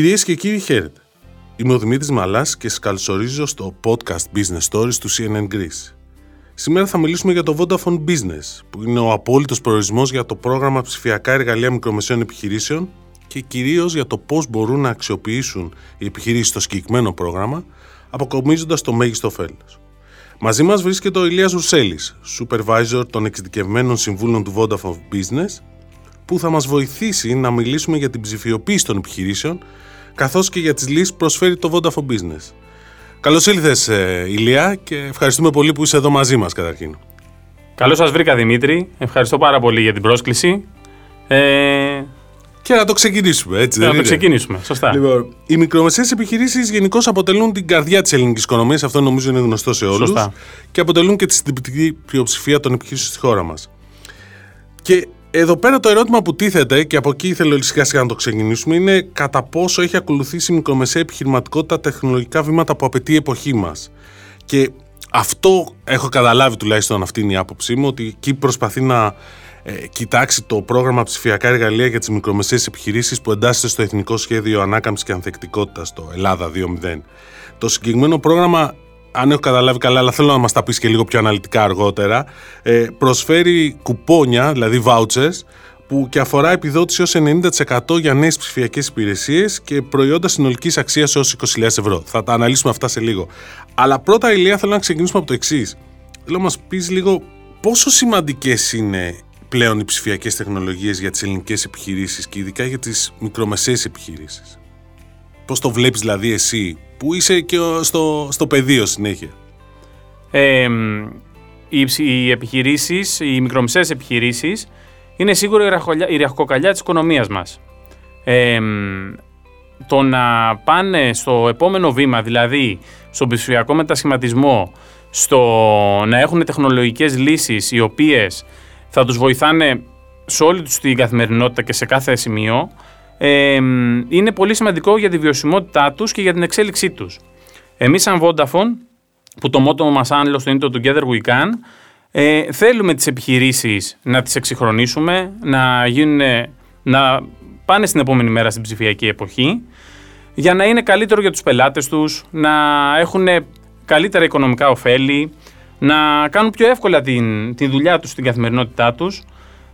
Κυρίες και κύριοι, χαίρετε. Είμαι ο Δημήτρης Μαλάς και σας καλωσορίζω στο podcast Business Stories του CNN Greece. Σήμερα θα μιλήσουμε για το Vodafone Business, που είναι ο απόλυτος προορισμός για το πρόγραμμα ψηφιακά εργαλεία μικρομεσαίων επιχειρήσεων και κυρίως για το πώς μπορούν να αξιοποιήσουν οι επιχειρήσεις το συγκεκριμένο πρόγραμμα, αποκομίζοντας το μέγιστο ωφέλος. Μαζί μας βρίσκεται ο Ηλίας Ρουσέλη, supervisor των εξειδικευμένων συμβούλων του Vodafone Business, που θα μας βοηθήσει να μιλήσουμε για την ψηφιοποίηση των επιχειρήσεων καθώς και για τις λύσεις που προσφέρει το Vodafone Business. Καλώς ήλθες ε, Ηλία και ευχαριστούμε πολύ που είσαι εδώ μαζί μας καταρχήν. Καλώς σας βρήκα Δημήτρη, ευχαριστώ πάρα πολύ για την πρόσκληση. Ε... Και να το ξεκινήσουμε, έτσι δεν είναι; Να το ξεκινήσουμε, σωστά. Λοιπόν, οι μικρομεσαίες επιχειρήσεις γενικώς αποτελούν την καρδιά της ελληνικής οικονομίας, αυτό νομίζω είναι γνωστό σε όλους. Και αποτελούν και τη συντριπτική πλειοψηφία των επιχειρήσεων στη χώρα μας. Και εδώ πέρα το ερώτημα που τίθεται και από εκεί θέλω σιγά σιγά να το ξεκινήσουμε είναι κατά πόσο έχει ακολουθήσει η μικρομεσαία επιχειρηματικότητα τεχνολογικά βήματα που απαιτεί η εποχή μας. Και αυτό έχω καταλάβει τουλάχιστον αυτή είναι η άποψή μου ότι εκεί προσπαθεί να ε, κοιτάξει το πρόγραμμα ψηφιακά εργαλεία για τις μικρομεσαίες επιχειρήσεις που εντάσσεται στο Εθνικό Σχέδιο Ανάκαμψης και Ανθεκτικότητας, το Ελλάδα 2.0. Το συγκεκριμένο πρόγραμμα αν έχω καταλάβει καλά, αλλά θέλω να μας τα πεις και λίγο πιο αναλυτικά αργότερα, ε, προσφέρει κουπόνια, δηλαδή vouchers, που και αφορά επιδότηση ως 90% για νέες ψηφιακές υπηρεσίες και προϊόντα συνολικής αξίας ως 20.000 ευρώ. Θα τα αναλύσουμε αυτά σε λίγο. Αλλά πρώτα, Ηλία, θέλω να ξεκινήσουμε από το εξής. Θέλω να μας πεις λίγο πόσο σημαντικές είναι πλέον οι ψηφιακές τεχνολογίες για τις ελληνικές επιχειρήσεις και ειδικά για τις μικρομεσαίες επιχειρήσεις. Πώς το βλέπεις δηλαδή εσύ που είσαι και στο, στο πεδίο συνέχεια. Ε, οι, οι επιχειρήσεις, οι μικρομεσαίες επιχειρήσεις είναι σίγουρα η ραχοκοκαλιά της οικονομίας μας. Ε, το να πάνε στο επόμενο βήμα, δηλαδή στον ψηφιακό μετασχηματισμό, στο να έχουν τεχνολογικές λύσεις οι οποίες θα τους βοηθάνε σε όλη τους την καθημερινότητα και σε κάθε σημείο, είναι πολύ σημαντικό για τη βιωσιμότητά τους και για την εξέλιξή τους. Εμείς σαν Vodafone, που το μότο μας άνελο είναι το Together We Can, ε, θέλουμε τις επιχειρήσεις να τις εξυγχρονίσουμε, να, γίνουν, να πάνε στην επόμενη μέρα στην ψηφιακή εποχή, για να είναι καλύτερο για τους πελάτες τους, να έχουν καλύτερα οικονομικά ωφέλη, να κάνουν πιο εύκολα την, τη δουλειά τους, την καθημερινότητά τους,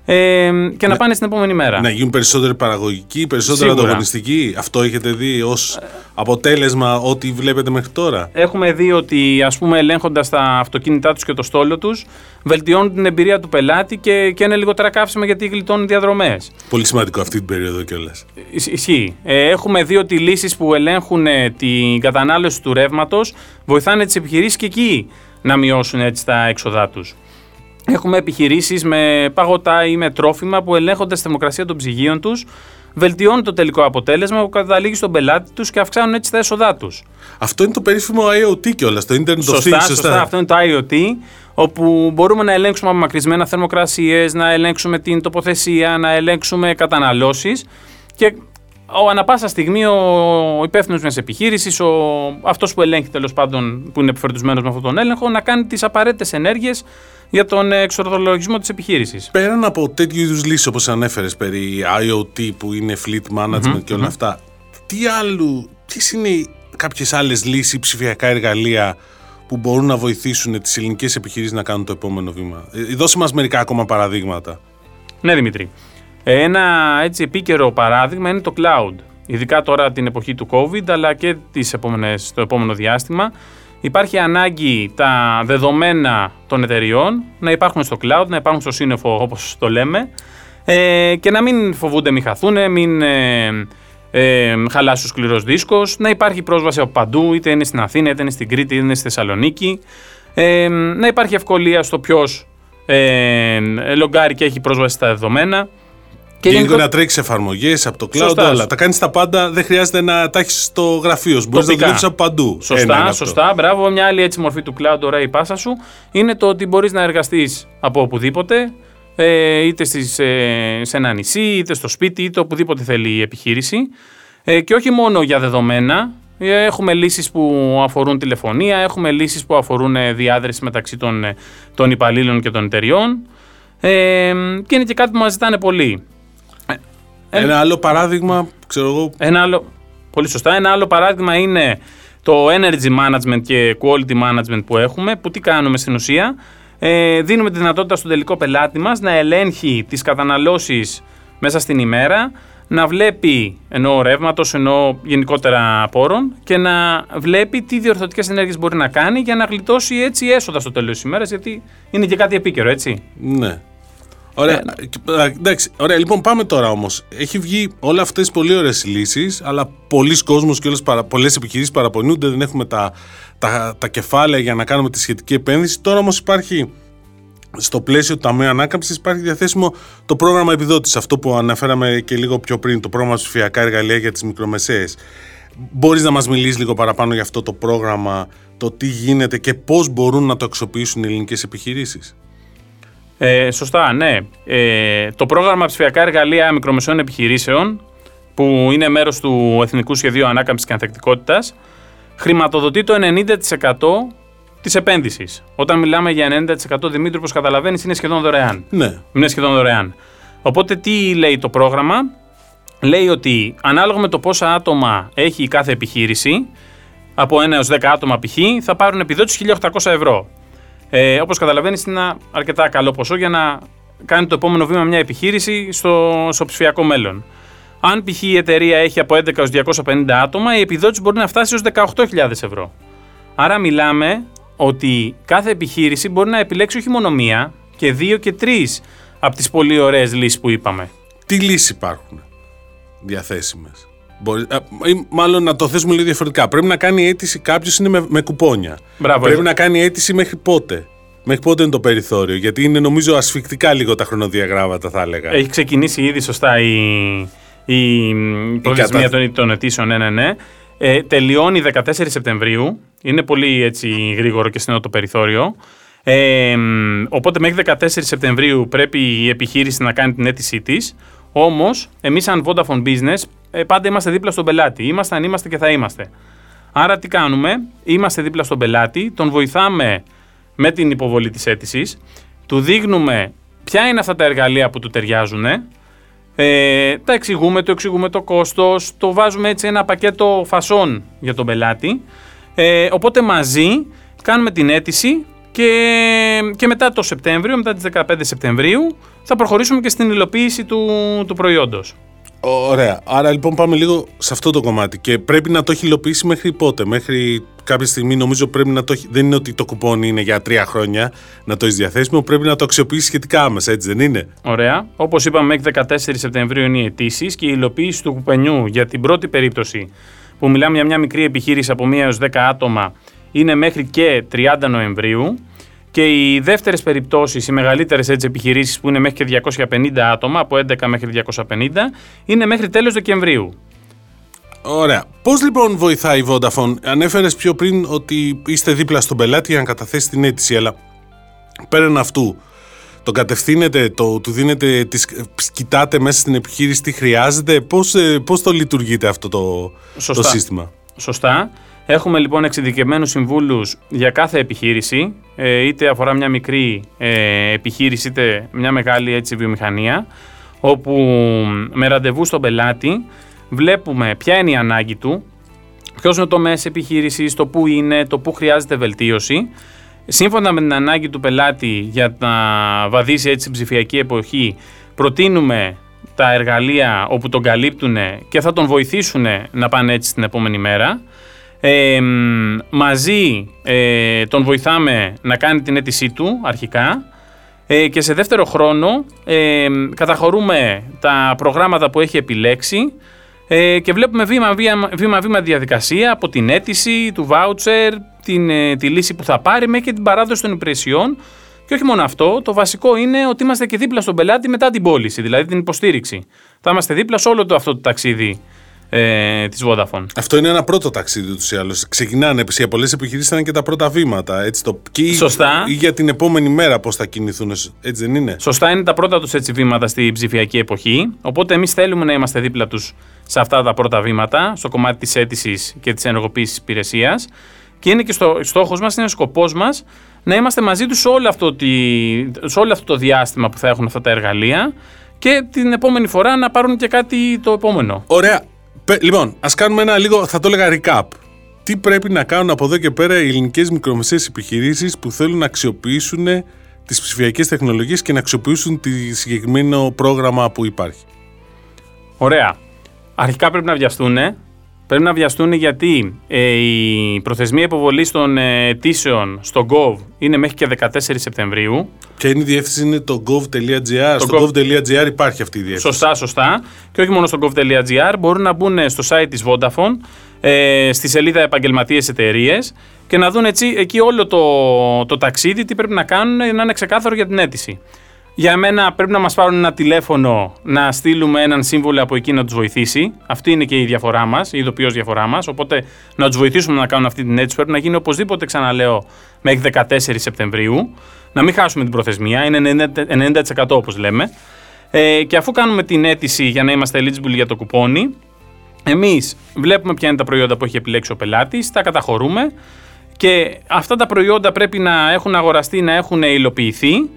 ε, και να, πάνε στην επόμενη μέρα. Να γίνουν περισσότεροι παραγωγικοί, περισσότερο ανταγωνιστικοί. Αυτό έχετε δει ως αποτέλεσμα ό,τι βλέπετε μέχρι τώρα; Έχουμε δει ότι ας πούμε ελέγχοντας τα αυτοκίνητά τους και το στόλο τους, βελτιώνουν την εμπειρία του πελάτη και, και είναι λιγότερα καύσιμα γιατί γλιτώνουν διαδρομές. Πολύ σημαντικό αυτή την περίοδο κιόλας. Ισχύει. Ε, έχουμε δει ότι οι λύσεις που ελέγχουν ε, την κατανάλωση του ρεύματος βοηθάνε τις επιχειρήσεις και εκεί να μειώσουν έτσι τα έξοδά τους. Έχουμε επιχειρήσεις με παγωτά ή με τρόφιμα που ελέγχοντας τη θερμοκρασία των ψυγείων τους βελτιώνουν το τελικό αποτέλεσμα που καταλήγει στον πελάτη τους και αυξάνουν έτσι τα έσοδά τους. Αυτό είναι το περίφημο IoT κιόλας, το Internet of Things. Σωστά, σωστά. Αυτό είναι το IoT, όπου μπορούμε να ελέγξουμε απομακρυσμένα θερμοκρασίες, να ελέγξουμε την τοποθεσία, να ελέγξουμε καταναλώσεις και ο, ανα πάσα στιγμή ο υπεύθυνος μιας επιχείρησης, αυτός που ελέγχει τέλος πάντων, που είναι επιφορτισμένος με αυτόν τον έλεγχο, να κάνει τις απαραίτητες ενέργειες για τον εξορθολογισμό της επιχείρησης. Πέραν από τέτοιου είδους λύσεις όπως ανέφερες περί IoT που είναι fleet management και όλα αυτά, τι άλλου, ποιες είναι κάποιες άλλες λύσεις ψηφιακά εργαλεία που μπορούν να βοηθήσουν τις ελληνικές επιχειρήσεις να κάνουν το επόμενο βήμα; Ε, δώσε μας μερικά ακόμα παραδείγματα. Ναι, Δημήτρη. Ένα έτσι επίκαιρο παράδειγμα είναι το cloud. Ειδικά τώρα την εποχή του COVID, αλλά και τις επόμενες, το επόμενο διάστημα. Υπάρχει ανάγκη τα δεδομένα των εταιριών να υπάρχουν στο cloud, να υπάρχουν στο σύννεφο όπως το λέμε ε, και να μην φοβούνται μην χαθούν, μην ε, ε, χαλάσει ο σκληρός δίσκος, να υπάρχει πρόσβαση από παντού, είτε είναι στην Αθήνα, είτε είναι στην Κρήτη, είτε είναι στη Θεσσαλονίκη, ε, να υπάρχει ευκολία στο ποιος ε, λογκάρει και έχει πρόσβαση στα δεδομένα. Και, και γενικό... να τρέξει εφαρμογές από το cloud, σωστάς. όλα. Τα κάνεις τα πάντα, δεν χρειάζεται να τα έχεις στο γραφείο σου. Μπορείς να δουλεύει από παντού. Σωστά, σωστά. Μπράβο. Μια άλλη έτσι μορφή του cloud, ωραία η πάσα σου, είναι το ότι μπορείς να εργαστείς από οπουδήποτε, ε, είτε στις, ε, σε ένα νησί, είτε στο σπίτι, είτε οπουδήποτε θέλει η επιχείρηση. Ε, και όχι μόνο για δεδομένα. Ε, έχουμε λύσεις που αφορούν τηλεφωνία, έχουμε λύσεις που αφορούν ε, διάδραση μεταξύ των, ε, των υπαλλήλων και των εταιριών. Ε, και είναι και κάτι που μας ζητάνε πολύ. Ένα άλλο παράδειγμα, ξέρω εγώ. Ένα άλλο. Πολύ σωστά. Ένα άλλο παράδειγμα είναι το energy management και quality management που έχουμε, που τι κάνουμε στην ουσία. Ε, δίνουμε τη δυνατότητα στον τελικό πελάτη μας να ελέγχει τις καταναλώσεις μέσα στην ημέρα, να βλέπει ενώ ρεύματος, ενώ γενικότερα απόρων και να βλέπει τι διορθωτικές ενέργειες μπορεί να κάνει για να γλιτώσει έτσι έσοδα στο τέλος της ημέρας, γιατί είναι και κάτι επίκαιρο, έτσι. Ναι. Ωραία. Ε, εντάξει, ωραία, λοιπόν πάμε τώρα όμως. Έχει βγει όλα αυτές τι πολύ ωραίες λύσεις, αλλά πολλοί κόσμοι και πολλές επιχειρήσεις παραπονιούνται, δεν έχουμε τα, τα, τα κεφάλαια για να κάνουμε τη σχετική επένδυση. Τώρα όμως υπάρχει στο πλαίσιο του Ταμείου Ανάκαμψης υπάρχει διαθέσιμο το πρόγραμμα επιδότησης. Αυτό που αναφέραμε και λίγο πιο πριν, το πρόγραμμα ψηφιακά εργαλεία για τις μικρομεσαίες. Μπορείς να μας μιλήσεις λίγο παραπάνω για αυτό το πρόγραμμα, το τι γίνεται και πώς μπορούν να το αξιοποιήσουν οι ελληνικές επιχειρήσεις; Ε, σωστά, ναι. Ε, το πρόγραμμα ψηφιακά εργαλεία μικρομεσαίων επιχειρήσεων, που είναι μέρος του Εθνικού Σχεδίου Ανάκαμψης και Ανθεκτικότητας, χρηματοδοτεί το 90% της επένδυσης. Όταν μιλάμε για 90% Δημήτρη, όπως καταλαβαίνεις, είναι σχεδόν δωρεάν. Ναι. Είναι σχεδόν δωρεάν. Οπότε τι λέει το πρόγραμμα, λέει ότι ανάλογα με το πόσα άτομα έχει η κάθε επιχείρηση, από 1 έως 10 άτομα π.χ., θα πάρουν επιδότηση 1.800 ευρώ. Ε, Όπως καταλαβαίνεις, είναι ένα αρκετά καλό ποσό για να κάνει το επόμενο βήμα μια επιχείρηση στο, στο ψηφιακό μέλλον. Αν π.χ. η εταιρεία έχει από 11 έως 250 άτομα, η επιδότηση μπορεί να φτάσει έως 18.000 ευρώ. Άρα μιλάμε ότι κάθε επιχείρηση μπορεί να επιλέξει όχι μόνο μία και δύο και τρεις από τις πολύ ωραίες λύσεις που είπαμε. Τι λύσεις υπάρχουν διαθέσιμες; Μπορεί, μάλλον να το θέσουμε λίγο διαφορετικά. Πρέπει να κάνει αίτηση κάποιος είναι με, με κουπόνια. Μπράβο, Πρέπει να κάνει αίτηση μέχρι πότε. Μέχρι πότε είναι το περιθώριο. Γιατί είναι νομίζω ασφικτικά λίγο τα χρονοδιαγράμματα, θα έλεγα. Έχει ξεκινήσει ήδη σωστά η, η, η προθεσμία των, των αιτήσεων. Ναι, ναι, ναι. Ε, τελειώνει 14 Σεπτεμβρίου. Είναι πολύ έτσι γρήγορο και στενό το περιθώριο. Ε, οπότε μέχρι 14 Σεπτεμβρίου πρέπει η επιχείρηση να κάνει την αίτησή της. Όμως, εμείς, σαν Vodafone Business, ε, πάντα είμαστε δίπλα στον πελάτη. Είμαστε αν είμαστε και θα είμαστε. Άρα, τι κάνουμε, είμαστε δίπλα στον πελάτη, τον βοηθάμε με την υποβολή της αίτησης, του δείχνουμε ποια είναι αυτά τα εργαλεία που του ταιριάζουν, ε, τα εξηγούμε, το εξηγούμε το κόστος, το βάζουμε έτσι ένα πακέτο φασών για τον πελάτη. Ε, οπότε μαζί κάνουμε την αίτηση και, και μετά το Σεπτέμβριο, μετά τις 15 Σεπτεμβρίου, θα προχωρήσουμε και στην υλοποίηση του, του προϊόντος. Ωραία. Άρα λοιπόν πάμε λίγο σε αυτό το κομμάτι. Και πρέπει να το έχει υλοποιήσει μέχρι πότε; Μέχρι κάποια στιγμή νομίζω πρέπει να το έχει. Δεν είναι ότι το κουπόνι είναι για τρία χρόνια να το έχεις διαθέσιμο. Πρέπει να το αξιοποιήσεις σχετικά άμεσα, έτσι δεν είναι; Ωραία. Όπως είπαμε, μέχρι 14 Σεπτεμβρίου είναι οι αιτήσεις και η υλοποίηση του κουπενιού για την πρώτη περίπτωση που μιλάμε για μια μικρή επιχείρηση από 1 έως 10 άτομα είναι μέχρι και 30 Νοεμβρίου. Και οι δεύτερες περιπτώσεις, οι μεγαλύτερες επιχειρήσεις που είναι μέχρι και 250 άτομα, από 11 μέχρι 250, είναι μέχρι τέλος Δεκεμβρίου. Ωραία. Πώς λοιπόν βοηθάει η Vodafone, Ανέφερες πιο πριν ότι είστε δίπλα στον πελάτη για να καταθέσει την αίτηση, αλλά πέραν αυτού, τον κατευθύνετε, το, του δίνετε, τις, κοιτάτε μέσα στην επιχείρηση τι χρειάζεται, πώς, ε, πώς το λειτουργείτε αυτό το, το σύστημα; Σωστά. Έχουμε λοιπόν εξειδικευμένους συμβούλους για κάθε επιχείρηση, ε, είτε αφορά μια μικρή ε, επιχείρηση είτε μια μεγάλη έτσι, βιομηχανία, όπου με ραντεβού στον πελάτη βλέπουμε ποια είναι η ανάγκη του, ποιος είναι το μέσο επιχείρησης, το πού είναι, το πού χρειάζεται βελτίωση. Σύμφωνα με την ανάγκη του πελάτη για να βαδίσει έτσι την ψηφιακή εποχή, προτείνουμε τα εργαλεία όπου τον καλύπτουν και θα τον βοηθήσουν να πάνε έτσι την επόμενη μέρα. Ε, μαζί ε, τον βοηθάμε να κάνει την αίτησή του αρχικά. Ε, και σε δεύτερο χρόνο ε, καταχωρούμε τα προγράμματα που έχει επιλέξει ε, και βλέπουμε βήμα-βήμα διαδικασία από την αίτηση του voucher, την, ε, τη λύση που θα πάρει μέχρι και την παράδοση των υπηρεσιών. Και όχι μόνο αυτό, το βασικό είναι ότι είμαστε και δίπλα στον πελάτη μετά την πώληση, δηλαδή την υποστήριξη. Θα είμαστε δίπλα σε όλο το αυτό το ταξίδι ε, της Vodafone. Αυτό είναι ένα πρώτο ταξίδι τους ή άλλως. Ξεκινάνε για πολλές επιχειρήσεις ήταν και τα πρώτα βήματα. Έτσι, το, και Σωστά. Ή για την επόμενη μέρα πώς θα κινηθούν, έτσι δεν είναι; Σωστά, είναι τα πρώτα τους βήματα στη ψηφιακή εποχή. Οπότε εμείς θέλουμε να είμαστε δίπλα τους σε αυτά τα πρώτα βήματα, στο κομμάτι της αίτησης και της ενεργοποίησης υπηρεσίας. Και είναι και στο στόχος μας, είναι ο σκοπός μας να είμαστε μαζί τους σε, όλο αυτό σε όλο αυτό το διάστημα που θα έχουν αυτά τα εργαλεία και την επόμενη φορά να πάρουν και κάτι το επόμενο. Ωραία Λοιπόν, ας κάνουμε ένα λίγο, θα το έλεγα recap. Τι πρέπει να κάνουν από εδώ και πέρα οι ελληνικές μικρομεσαίες επιχειρήσεις που θέλουν να αξιοποιήσουν τις ψηφιακές τεχνολογίες και να αξιοποιήσουν το συγκεκριμένο πρόγραμμα που υπάρχει; Ωραία. Αρχικά πρέπει να βιαστούν. Πρέπει να βιαστούν γιατί ε, η προθεσμία υποβολής των ε, αιτήσεων στο Gov είναι μέχρι και 14 Σεπτεμβρίου. Και είναι η διεύθυνση είναι το gov.gr. Στο gov.gr υπάρχει αυτή η διεύθυνση. Σωστά, σωστά. Και όχι μόνο στο gov.gr, μπορούν να μπουν στο site της Vodafone, ε, στη σελίδα επαγγελματίες εταιρείες και να δουν έτσι, εκεί όλο το, το ταξίδι, τι πρέπει να κάνουν, να είναι ξεκάθαρο για την αίτηση. Για μένα πρέπει να μας πάρουν ένα τηλέφωνο να στείλουμε έναν σύμβολο από εκεί να τους βοηθήσει. Αυτή είναι και η διαφορά μας, η ειδοποιώς διαφορά μας. Οπότε να τους βοηθήσουμε να κάνουν αυτή την αίτηση. Πρέπει να γίνει οπωσδήποτε, ξαναλέω, μέχρι 14 Σεπτεμβρίου. Να μην χάσουμε την προθεσμία. Είναι 90% όπως λέμε. Ε, και αφού κάνουμε την αίτηση για να είμαστε eligible για το κουπόνι, εμείς βλέπουμε ποια είναι τα προϊόντα που έχει επιλέξει ο πελάτης, τα καταχωρούμε και αυτά τα προϊόντα πρέπει να έχουν αγοραστεί, να έχουν υλοποιηθεί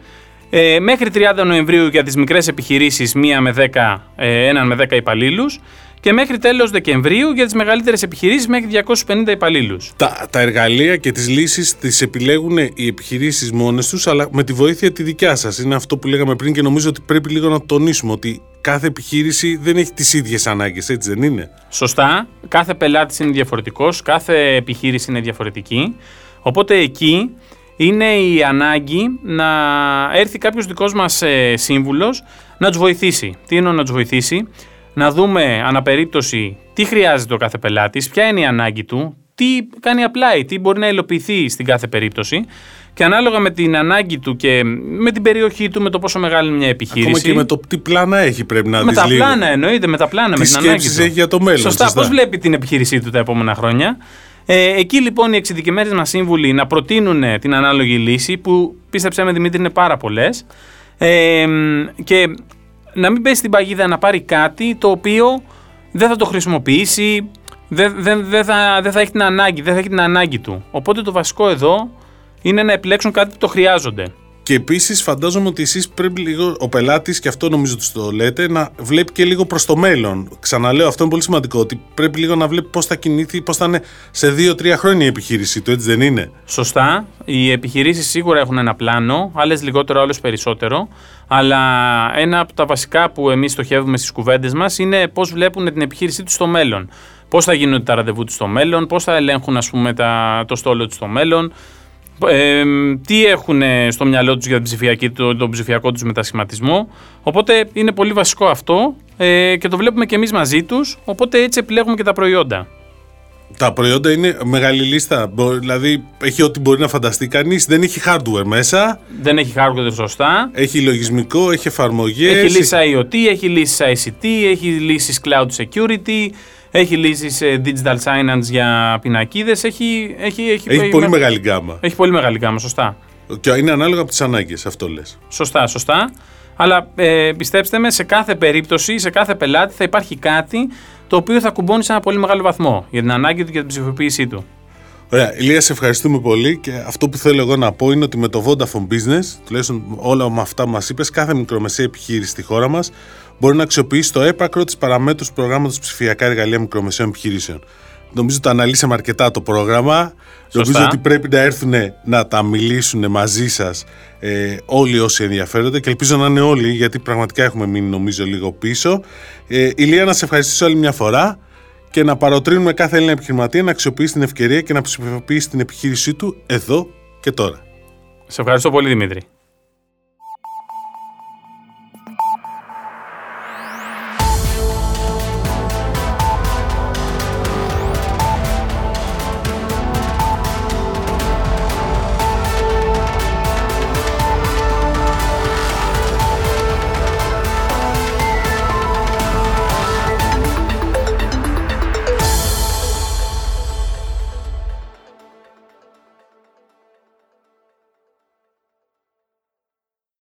ε, μέχρι 30 Νοεμβρίου για τις μικρές επιχειρήσεις μία με 10, ε, έναν με 10 υπαλλήλους και μέχρι τέλος Δεκεμβρίου για τις μεγαλύτερες επιχειρήσεις μέχρι 250 υπαλλήλους. Τα, τα εργαλεία και τις λύσεις τις επιλέγουν οι επιχειρήσεις μόνες τους αλλά με τη βοήθεια τη δικιά σας. Είναι αυτό που λέγαμε πριν και νομίζω ότι πρέπει λίγο να τονίσουμε ότι κάθε επιχείρηση δεν έχει τις ίδιες ανάγκες, έτσι δεν είναι; Σωστά. Κάθε πελάτης είναι διαφορετικός, κάθε επιχείρηση είναι διαφορετική. Οπότε εκεί είναι η ανάγκη να έρθει κάποιος δικός μας ε, σύμβουλος να τους βοηθήσει. Τι εννοώ να τους βοηθήσει, να δούμε αναπερίπτωση τι χρειάζεται ο κάθε πελάτης, ποια είναι η ανάγκη του, τι κάνει apply, τι μπορεί να υλοποιηθεί στην κάθε περίπτωση και ανάλογα με την ανάγκη του και με την περιοχή του, με το πόσο μεγάλη είναι μια επιχείρηση. Ακόμα και με το τι πλάνα έχει πρέπει να Με τα λίγο. πλάνα εννοείται, με τα πλάνα, Τι με την ανάγκη σκέψεις του. έχει για το μέλλον. Σωστά, σωστά. πώς βλέπει την επιχείρησή του τα επόμενα χρόνια; Ε, εκεί λοιπόν οι εξειδικευμένοι μας σύμβουλοι να προτείνουν την ανάλογη λύση που πίστεψέ με Δημήτρη είναι πάρα πολλές. Ε, και να μην πέσει στην παγίδα να πάρει κάτι το οποίο δεν θα το χρησιμοποιήσει, δεν, δεν, δεν, θα, δεν θα έχει την ανάγκη, δεν θα έχει την ανάγκη του. Οπότε το βασικό εδώ είναι να επιλέξουν κάτι που το χρειάζονται. Και επίσης φαντάζομαι ότι εσείς πρέπει λίγο, ο πελάτης, και αυτό νομίζω ότι το λέτε, να βλέπει και λίγο προς το μέλλον. Ξαναλέω, αυτό είναι πολύ σημαντικό. Ότι πρέπει λίγο να βλέπει πώς θα κινηθεί, πώς θα είναι σε 2-3 χρόνια η επιχείρηση του, έτσι δεν είναι; Σωστά. Οι επιχειρήσεις σίγουρα έχουν ένα πλάνο, άλλες λιγότερο, άλλες περισσότερο. Αλλά ένα από τα βασικά που εμείς στοχεύουμε στις κουβέντες μας είναι πώς βλέπουν την επιχείρησή τους στο μέλλον. Πώς θα γίνονται τα ραντεβού τους στο μέλλον, πώς θα ελέγχουν ας πούμε, τα, το στόλο τους στο μέλλον, ε, τι έχουν στο μυαλό τους για την ψηφιακή, το, τον ψηφιακό τους μετασχηματισμό. Οπότε είναι πολύ βασικό αυτό ε, και το βλέπουμε και εμείς μαζί τους. Οπότε έτσι επιλέγουμε και τα προϊόντα. Τα προϊόντα είναι μεγάλη λίστα. Μπο- Δηλαδή έχει ό,τι μπορεί να φανταστεί κανείς. Δεν έχει hardware μέσα. Δεν έχει hardware σωστά. Έχει λογισμικό, έχει εφαρμογές. Έχει λύσει IoT, έχει λύσει ICT, έχει λύσει cloud security, έχει λύσει digital finance για πινακίδες. Έχει, έχει, έχει, Έχει πολύ μεγάλη γκάμα. έχει πολύ μεγάλη γάμα, σωστά. Και είναι ανάλογα από τις ανάγκες, αυτό λες. Σωστά, σωστά. Αλλά ε, πιστέψτε με, σε κάθε περίπτωση, σε κάθε πελάτη θα υπάρχει κάτι το οποίο θα κουμπώνει σε ένα πολύ μεγάλο βαθμό για την ανάγκη του και την ψηφιοποίησή του. Ωραία, Ηλίας, σε ευχαριστούμε πολύ και αυτό που θέλω εγώ να πω είναι ότι με το Vodafone Business, τουλάχιστον όλα με αυτά που μας είπες, κάθε μικρομεσαία επιχείρηση στη χώρα μας μπορεί να αξιοποιήσει το έπακρο της παραμέτρου του προγράμματος ψηφιακά εργαλεία μικρομεσαίων επιχειρήσεων. Νομίζω το αναλύσαμε αρκετά το πρόγραμμα. Νομίζω ότι πρέπει να έρθουν να τα μιλήσουν μαζί σας ε, όλοι όσοι ενδιαφέρονται και ελπίζω να είναι όλοι γιατί πραγματικά έχουμε μείνει νομίζω λίγο πίσω. Ε, Ηλία, να σε ευχαριστήσω άλλη μια φορά και να παροτρύνουμε κάθε Έλληνα επιχειρηματία να αξιοποιήσει την ευκαιρία και να ψηφιοποιήσει την επιχείρησή του εδώ και τώρα. Σε ευχαριστώ πολύ, Δημήτρη.